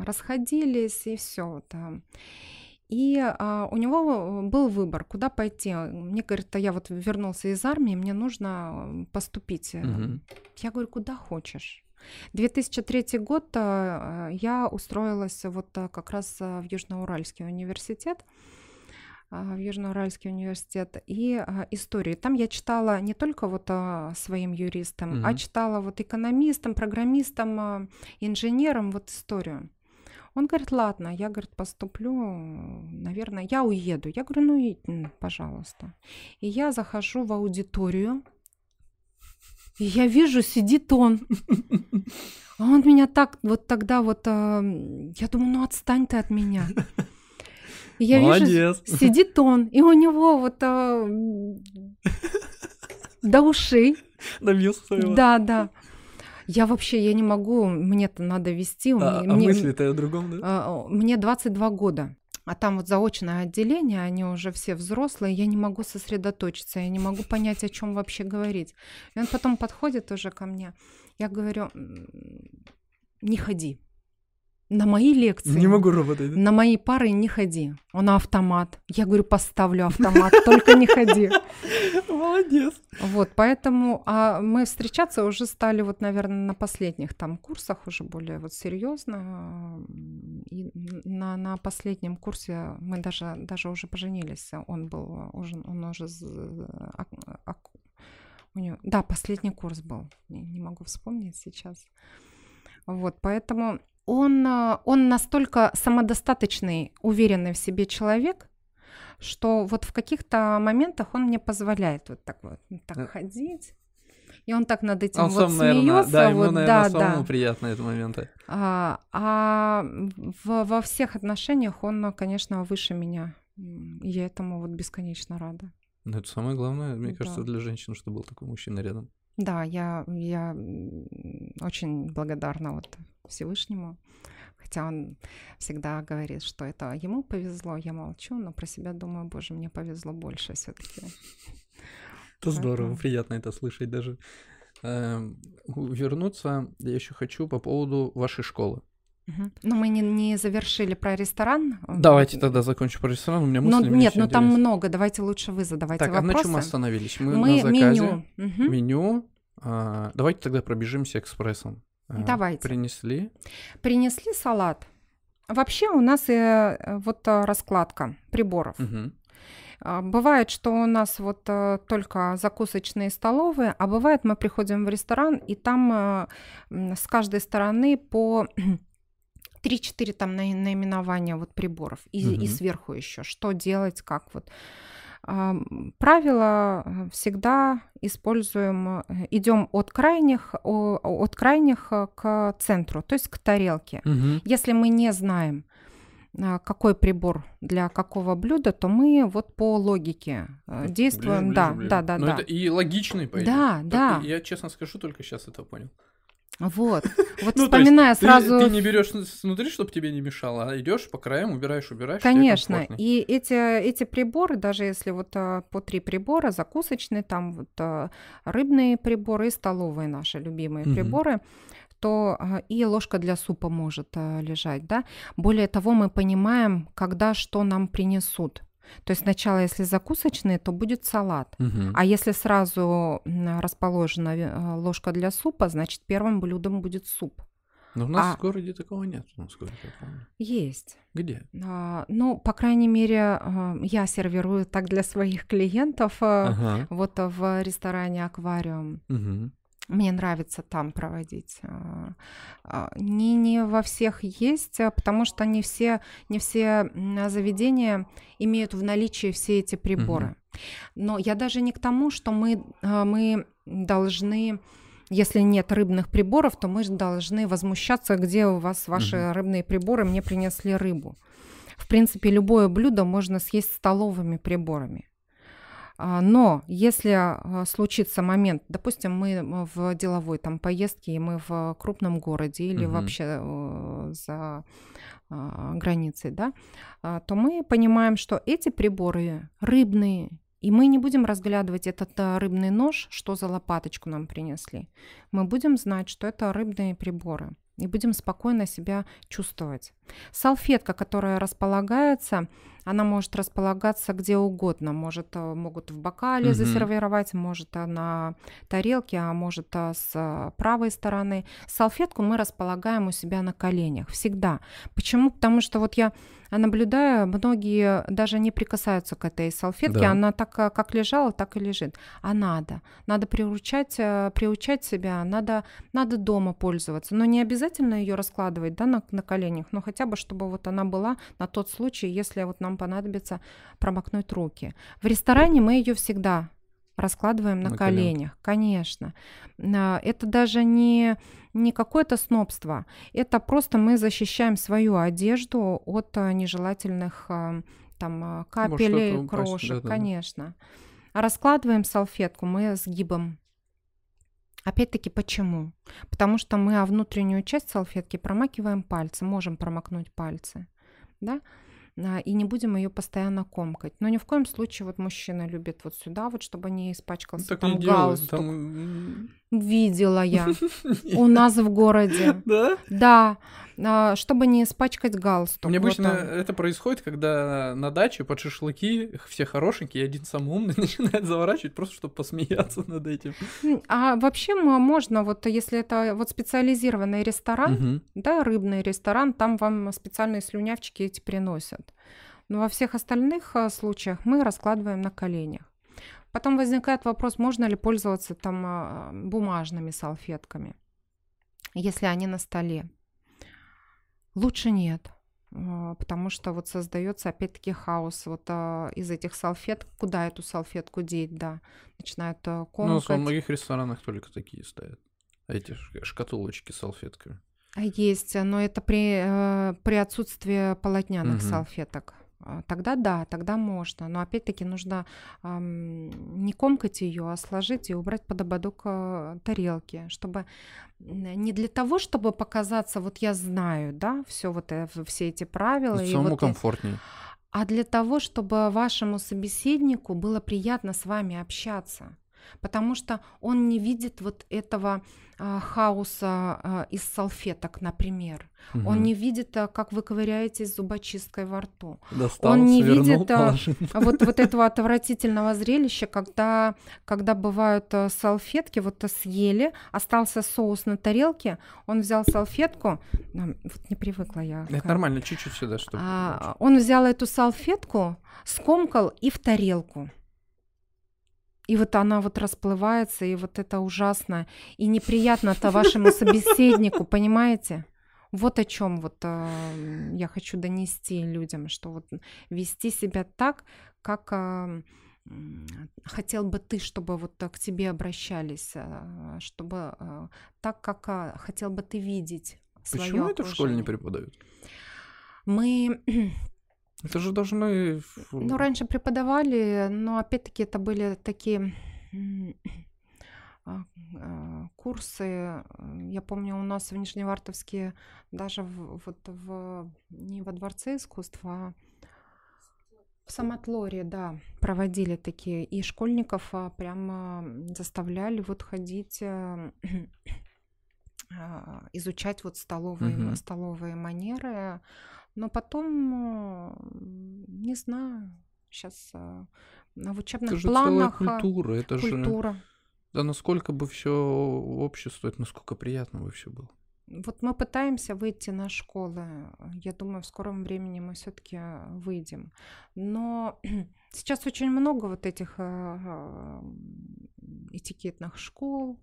расходились и все. Вот. И а, у него был выбор, куда пойти. Мне говорит, а я вот вернулся из армии, мне нужно поступить. Угу. Я говорю, куда хочешь. 2003 год а, я устроилась вот как раз в Южноуральский университет в Южноуральский университет и а, истории. Там я читала не только вот а, своим юристам, mm-hmm. а читала вот экономистам, программистам, инженерам вот историю. Он говорит, ладно, я, говорит, поступлю, наверное, я уеду. Я говорю, ну и, пожалуйста. И я захожу в аудиторию, и я вижу, сидит он. А он меня так, вот тогда вот, э, я думаю, ну отстань ты от меня. И я Молодец. вижу, сидит он, и у него вот э, до ушей. Добился своего. Да, да. Я вообще, я не могу, мне-то надо вести. А, мне, а мысли-то о другом, да? А, мне 22 года. А там вот заочное отделение, они уже все взрослые, я не могу сосредоточиться, я не могу понять, о чем вообще говорить. И он потом подходит уже ко мне. Я говорю, не ходи. На мои лекции. Не могу работать. Да? На мои пары не ходи. Он автомат. Я говорю, поставлю автомат, только не ходи. Молодец. Вот, поэтому а мы встречаться уже стали вот, наверное, на последних там курсах уже более вот серьезно. И на, на последнем курсе мы даже, даже уже поженились. Он был уже, он уже у него, да, последний курс был. Не, не могу вспомнить сейчас. Вот, поэтому он, а, он настолько самодостаточный, уверенный в себе человек, что вот в каких-то моментах он мне позволяет вот так вот так да. ходить. И он так над этим он вот сам, смеется. Наверное, да, ему, вот, наверное, да, самому да. приятно это моменты. А, а в, во всех отношениях он, конечно, выше меня. И я этому вот бесконечно рада. Ну, это самое главное, мне да. кажется, для женщин, что был такой мужчина рядом. Да, я, я очень благодарна вот Всевышнему. Хотя он всегда говорит, что это ему повезло, я молчу, но про себя думаю, боже, мне повезло больше все-таки. Это здорово, приятно это слышать даже. Эм, вернуться я еще хочу по поводу вашей школы. Угу. Но мы не, не завершили про ресторан. Давайте тогда закончим про ресторан. У меня мысли но, Нет, но ну там много. Давайте лучше вы задавайте так, вопросы. Так, а на чем мы остановились? Мы, мы на заказе. Меню. Угу. Меню. А, давайте тогда пробежимся экспрессом. А, Давайте. Принесли? Принесли салат. Вообще у нас э, вот э, раскладка приборов. Угу. Бывает, что у нас вот э, только закусочные столовые, а бывает мы приходим в ресторан, и там с каждой стороны по 3-4 там наименования вот приборов, и, угу. и сверху еще, что делать, как вот. Правило э, всегда используем, э, идем от крайних, от крайних э, к центру, то есть к тарелке. Угу. Если мы не знаем, какой прибор для какого блюда, то мы вот по логике действуем. Ближе, да, ближе, да, да, Но да. это и логичный, по Да, да. Я честно скажу, только сейчас это понял. Вот. Вот ну, вспоминая сразу. Ты, ты не берешь снутри, чтобы тебе не мешало, а идешь по краям, убираешь, убираешь. Конечно. И эти, эти приборы, даже если вот а, по три прибора, закусочные, там вот а, рыбные приборы и столовые наши любимые угу. приборы, то а, и ложка для супа может лежать, да. Более того, мы понимаем, когда что нам принесут. То есть сначала, если закусочные, то будет салат. Угу. А если сразу расположена э, ложка для супа, значит первым блюдом будет суп. Но у нас а... в городе такого нет, насколько я помню. Есть. Где? А, ну, по крайней мере, а, я сервирую так для своих клиентов а, ага. вот в ресторане Аквариум. Угу. Мне нравится там проводить. А, а, не, не во всех есть, а, потому что не все, не все заведения имеют в наличии все эти приборы. Угу. Но я даже не к тому, что мы, мы должны если нет рыбных приборов, то мы должны возмущаться, где у вас ваши угу. рыбные приборы, мне принесли рыбу. В принципе, любое блюдо можно съесть столовыми приборами. А, но если а, случится момент, допустим, мы в деловой там поездке, и мы в крупном городе или угу. вообще э, за а, границей, да, то мы понимаем, что эти приборы рыбные, и мы не будем разглядывать этот рыбный нож, что за лопаточку нам принесли. Мы будем знать, что это рыбные приборы и будем спокойно себя чувствовать. Салфетка, которая располагается, она может располагаться где угодно. Может, э, могут в бокале угу. засервировать, может э, на тарелке, а может э, с правой стороны. Салфетку мы располагаем у себя на коленях всегда. Почему? Потому что вот я наблюдаю, многие даже не прикасаются к этой салфетке, да. она так как лежала, так и лежит. А надо. Надо приучать, приучать себя, надо, надо дома пользоваться. Но не обязательно ее раскладывать да, на, на коленях, но хотя бы, чтобы вот она была на тот случай, если вот нам понадобится промокнуть руки. В ресторане мы ее всегда раскладываем на, на коленях, конечно. А, это даже не, не какое-то снобство, это просто мы защищаем свою одежду от а, нежелательных а, там капелей, крошек, да, да, конечно. Раскладываем салфетку мы сгибом Опять-таки, почему? Потому что мы внутреннюю часть салфетки промакиваем пальцы, можем промокнуть пальцы, да, и не будем ее постоянно комкать. Но ни в коем случае вот мужчина любит вот сюда, вот чтобы не испачкался так там галстук. Там... Видела я у нас в городе. Да? Да. А, чтобы не испачкать галстук. Мне обычно вот это происходит, когда на даче под шашлыки все хорошенькие, один самый умный начинает заворачивать, просто чтобы посмеяться над этим. А вообще можно, вот если это вот специализированный ресторан, угу. да, рыбный ресторан, там вам специальные слюнявчики эти приносят. Но во всех остальных а, случаях мы раскладываем на коленях. Потом возникает вопрос, можно ли пользоваться там а, бумажными салфетками, если они на столе. Лучше нет, а, потому что вот создается опять-таки хаос вот а, из этих салфеток, куда эту салфетку деть, да, начинают а, комкать. Ну, в многих ресторанах только такие стоят, эти шкатулочки с салфетками. А есть, но это при, э, при отсутствии полотняных угу. салфеток. А, тогда да, тогда можно. Но опять-таки нужно эм, не комкать ее, а сложить и убрать под ободок э, тарелки, чтобы не для того, чтобы показаться, вот я знаю, да, все вот э, все эти правила. И самому вот комфортнее. а для того, чтобы вашему собеседнику было приятно с вами общаться потому что он не видит вот этого а, хаоса а, из салфеток, например. Угу. Он не видит, а, как вы ковыряетесь зубочисткой во рту. Достал, он не свернул, видит а, вот, вот этого отвратительного зрелища, когда, когда бывают а, салфетки, вот съели, остался соус на тарелке, он взял салфетку, вот не привыкла я. Это нормально, чуть-чуть сюда, чтобы... А, он взял эту салфетку, скомкал и в тарелку. И вот она вот расплывается, и вот это ужасно. И неприятно-то вашему собеседнику, понимаете? Вот о чем вот э, я хочу донести людям, что вот вести себя так, как э, хотел бы ты, чтобы вот к тебе обращались, э, чтобы э, так, как э, хотел бы ты видеть. Почему это в школе не преподают? Мы это же должны... Ну, раньше преподавали, но опять-таки это были такие а, а, курсы. Я помню, у нас в Нижневартовске даже в, вот в, не во Дворце искусства, а в Самотлоре, да, проводили такие. И школьников прямо заставляли вот ходить э, изучать вот столовые, угу. столовые манеры. Но потом, не знаю, сейчас а, в учебных это же планах... Целая культура, это культура. же... Да насколько бы все общество, насколько приятно бы все было. Вот мы пытаемся выйти на школы. Я думаю, в скором времени мы все-таки выйдем. Но сейчас очень много вот этих а, а, этикетных школ.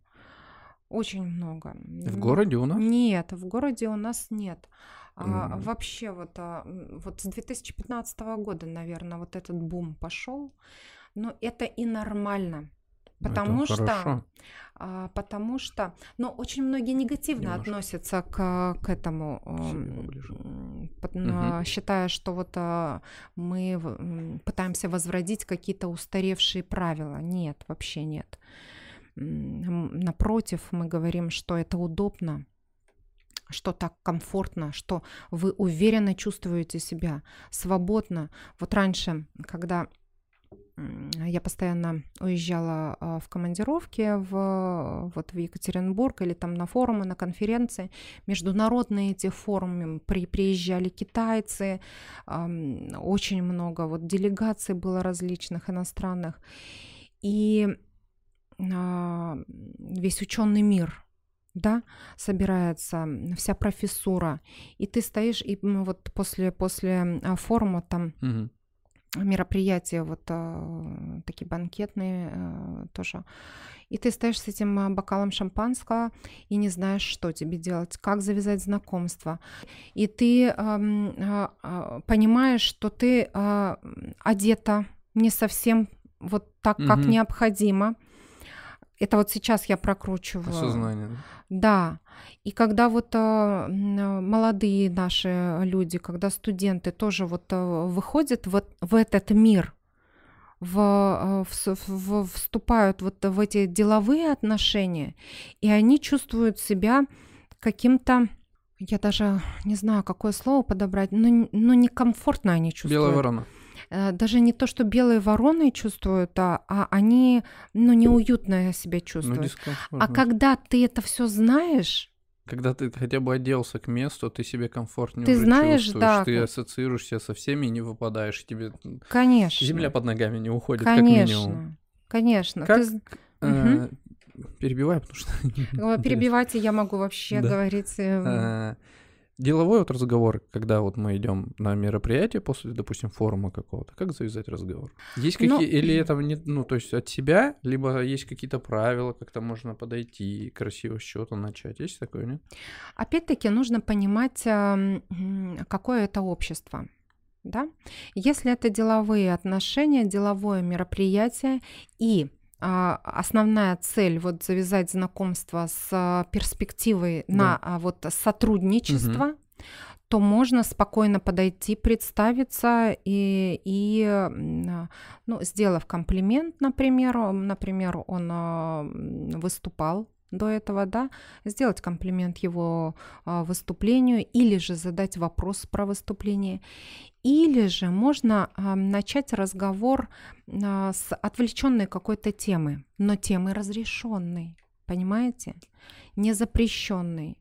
Очень много. В городе у нас? Нет, в городе у нас нет. А, вообще вот, а, вот с 2015 года, наверное, вот этот бум пошел. Но это и нормально. Потому это что хорошо. а, потому что, ну, очень многие негативно Немножко. относятся к, к этому, угу. считая, что вот а, мы пытаемся возводить какие-то устаревшие правила. Нет, вообще нет. Напротив, мы говорим, что это удобно, что так комфортно, что вы уверенно чувствуете себя, свободно. Вот раньше, когда я постоянно уезжала а, в командировки в, вот в Екатеринбург или там на форумы, на конференции. Международные эти форумы при, приезжали китайцы, очень много вот делегаций было различных иностранных. И весь ученый мир да, собирается вся профессура, и ты стоишь, и вот после, после а, форума там угу мероприятия, вот э, такие банкетные э, тоже. И ты стоишь с этим а, бокалом шампанского и не знаешь, что тебе делать, как завязать знакомство. И ты понимаешь, что ты одета не совсем вот так, как угу. необходимо. Это вот сейчас я прокручиваю. Осознание. Да. И когда вот э, молодые наши люди, когда студенты тоже вот э, выходят вот в этот мир, в, э, в, в, вступают вот в эти деловые отношения, и они чувствуют себя каким-то, я даже не знаю, какое слово подобрать, но, но некомфортно они чувствуют. Белая ворона. Э, даже не то, что белые вороны чувствуют, а, а они, ну, неуютно себя ну, чувствуют. Ну, а когда ты это все знаешь, когда ты хотя бы оделся к месту, ты себе комфортнее ты уже знаешь, чувствуешь, да. ты ассоциируешься со всеми и не выпадаешь, тебе Конечно. земля под ногами не уходит, Конечно. как минимум. Конечно. Как, ты... э, угу. Перебивай, потому что... Перебивать я могу вообще говорить... Деловой вот разговор, когда вот мы идем на мероприятие после, допустим, форума какого-то, как завязать разговор? Есть какие ну, или это не, ну то есть от себя, либо есть какие-то правила, как-то можно подойти красиво с чего-то начать, есть такое, нет? Опять-таки нужно понимать, какое это общество. Да? Если это деловые отношения, деловое мероприятие и основная цель вот завязать знакомство с а, перспективой да. на а, вот сотрудничество, угу. то можно спокойно подойти, представиться и, и ну, сделав комплимент, например, например, он выступал до этого, да, сделать комплимент его выступлению или же задать вопрос про выступление. Или же можно э, начать разговор э, с отвлеченной какой-то темы, но темы разрешенной, понимаете? Не запрещенной.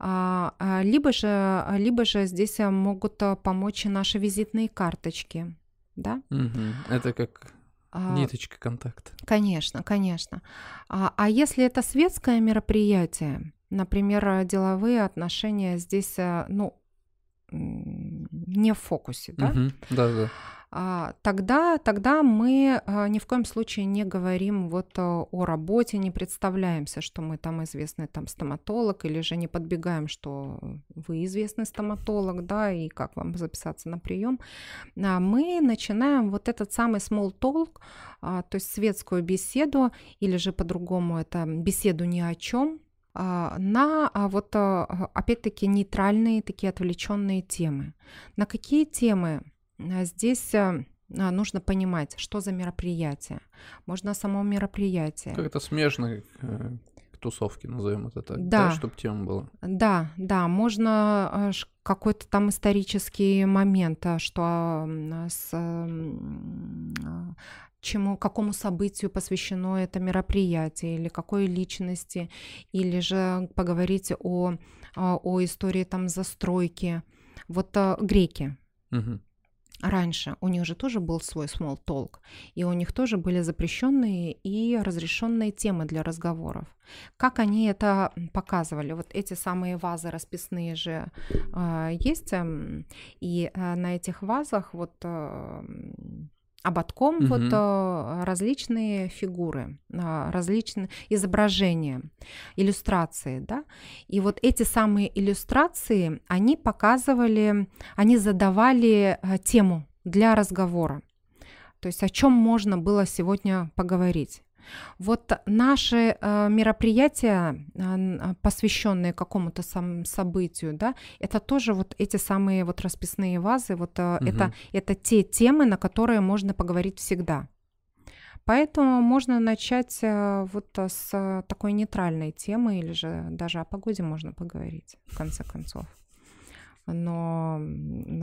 А, либо, же, либо же здесь могут помочь наши визитные карточки. Да? Угу. Это как ниточка контакта. Конечно, конечно. А, а если это светское мероприятие, например, деловые отношения здесь, ну, не в фокусе, да? Угу, да, да. А, тогда, тогда мы а, ни в коем случае не говорим вот а, о работе, не представляемся, что мы там известный там стоматолог, или же не подбегаем, что вы известный стоматолог, да, и как вам записаться на прием. Мы начинаем вот этот самый small talk, то есть светскую беседу, или же по-другому это беседу ни о чем, на а, вот а, опять-таки нейтральные такие отвлеченные темы. На какие темы здесь нужно понимать, что за мероприятие. Можно само мероприятие. Как это смежно э, тусовки, назовем это так, да, да чтобы тема была. Да, да, можно какой-то там исторический момент, что с чему, какому событию посвящено это мероприятие, или какой личности, или же поговорить о, а, о истории там застройки. Вот а, греки. Угу. Раньше у них же тоже был свой small talk, и у них тоже были запрещенные и разрешенные темы для разговоров. Как они это показывали? Вот эти самые вазы расписные же э, есть, э, и э, на этих вазах вот э, ободком угу. вот э, различные фигуры, а, различные изображения, иллюстрации, да. И вот эти самые иллюстрации, они показывали, они задавали э, тему для разговора. То есть о чем можно было сегодня поговорить. Вот наши э, мероприятия, э, посвященные какому-то сам событию, да, это тоже вот эти самые вот расписные вазы, вот э, угу. это, это те темы, на которые можно поговорить всегда. Поэтому можно начать э, вот с такой нейтральной темы, или же даже о погоде можно поговорить, в конце концов но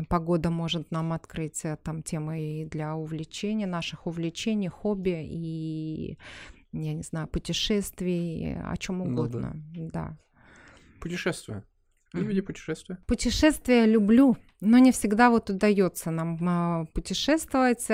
погода может нам открыть э, там темы и для увлечения, наших увлечений, хобби и, я не знаю, путешествий, о чем угодно. Ну, да. да. Путешествия. Любите путешествия? Путешествия люблю, но не всегда вот удается нам а, путешествовать.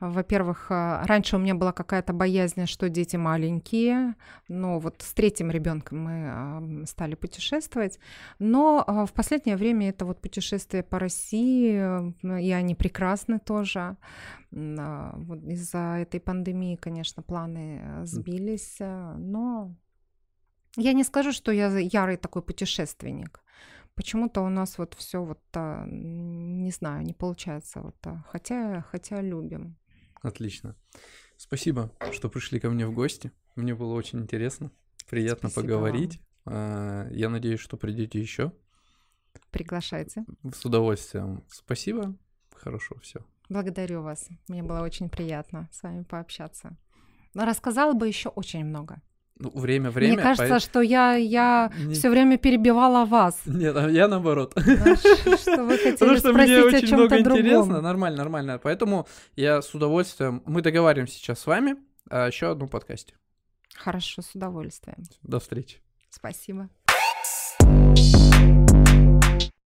Во-первых, а, раньше у меня была какая-то боязнь, что дети маленькие, но вот с третьим ребенком мы стали путешествовать. Но а, в последнее время это вот путешествия по России, и они прекрасны тоже. Вот из-за этой пандемии, конечно, планы сбились, но я не скажу, что я ярый такой путешественник. Почему-то у нас вот все вот, а, не знаю, не получается вот, а, хотя, хотя любим. Отлично. Спасибо, что пришли ко мне в гости. Мне было очень интересно, приятно Спасибо поговорить. Вам. Я надеюсь, что придете еще. Приглашайте. С удовольствием. Спасибо. Хорошо, все. Благодарю вас. Мне было очень приятно с вами пообщаться. Но рассказала бы еще очень много. Ну, время, время. Мне кажется, по... что я, я не... все время перебивала вас. Нет, а я наоборот. Что вы хотели Потому что мне очень много интересно. Нормально, нормально. Поэтому я с удовольствием... Мы договариваемся сейчас с вами о еще одном подкасте. Хорошо, с удовольствием. До встречи. Спасибо.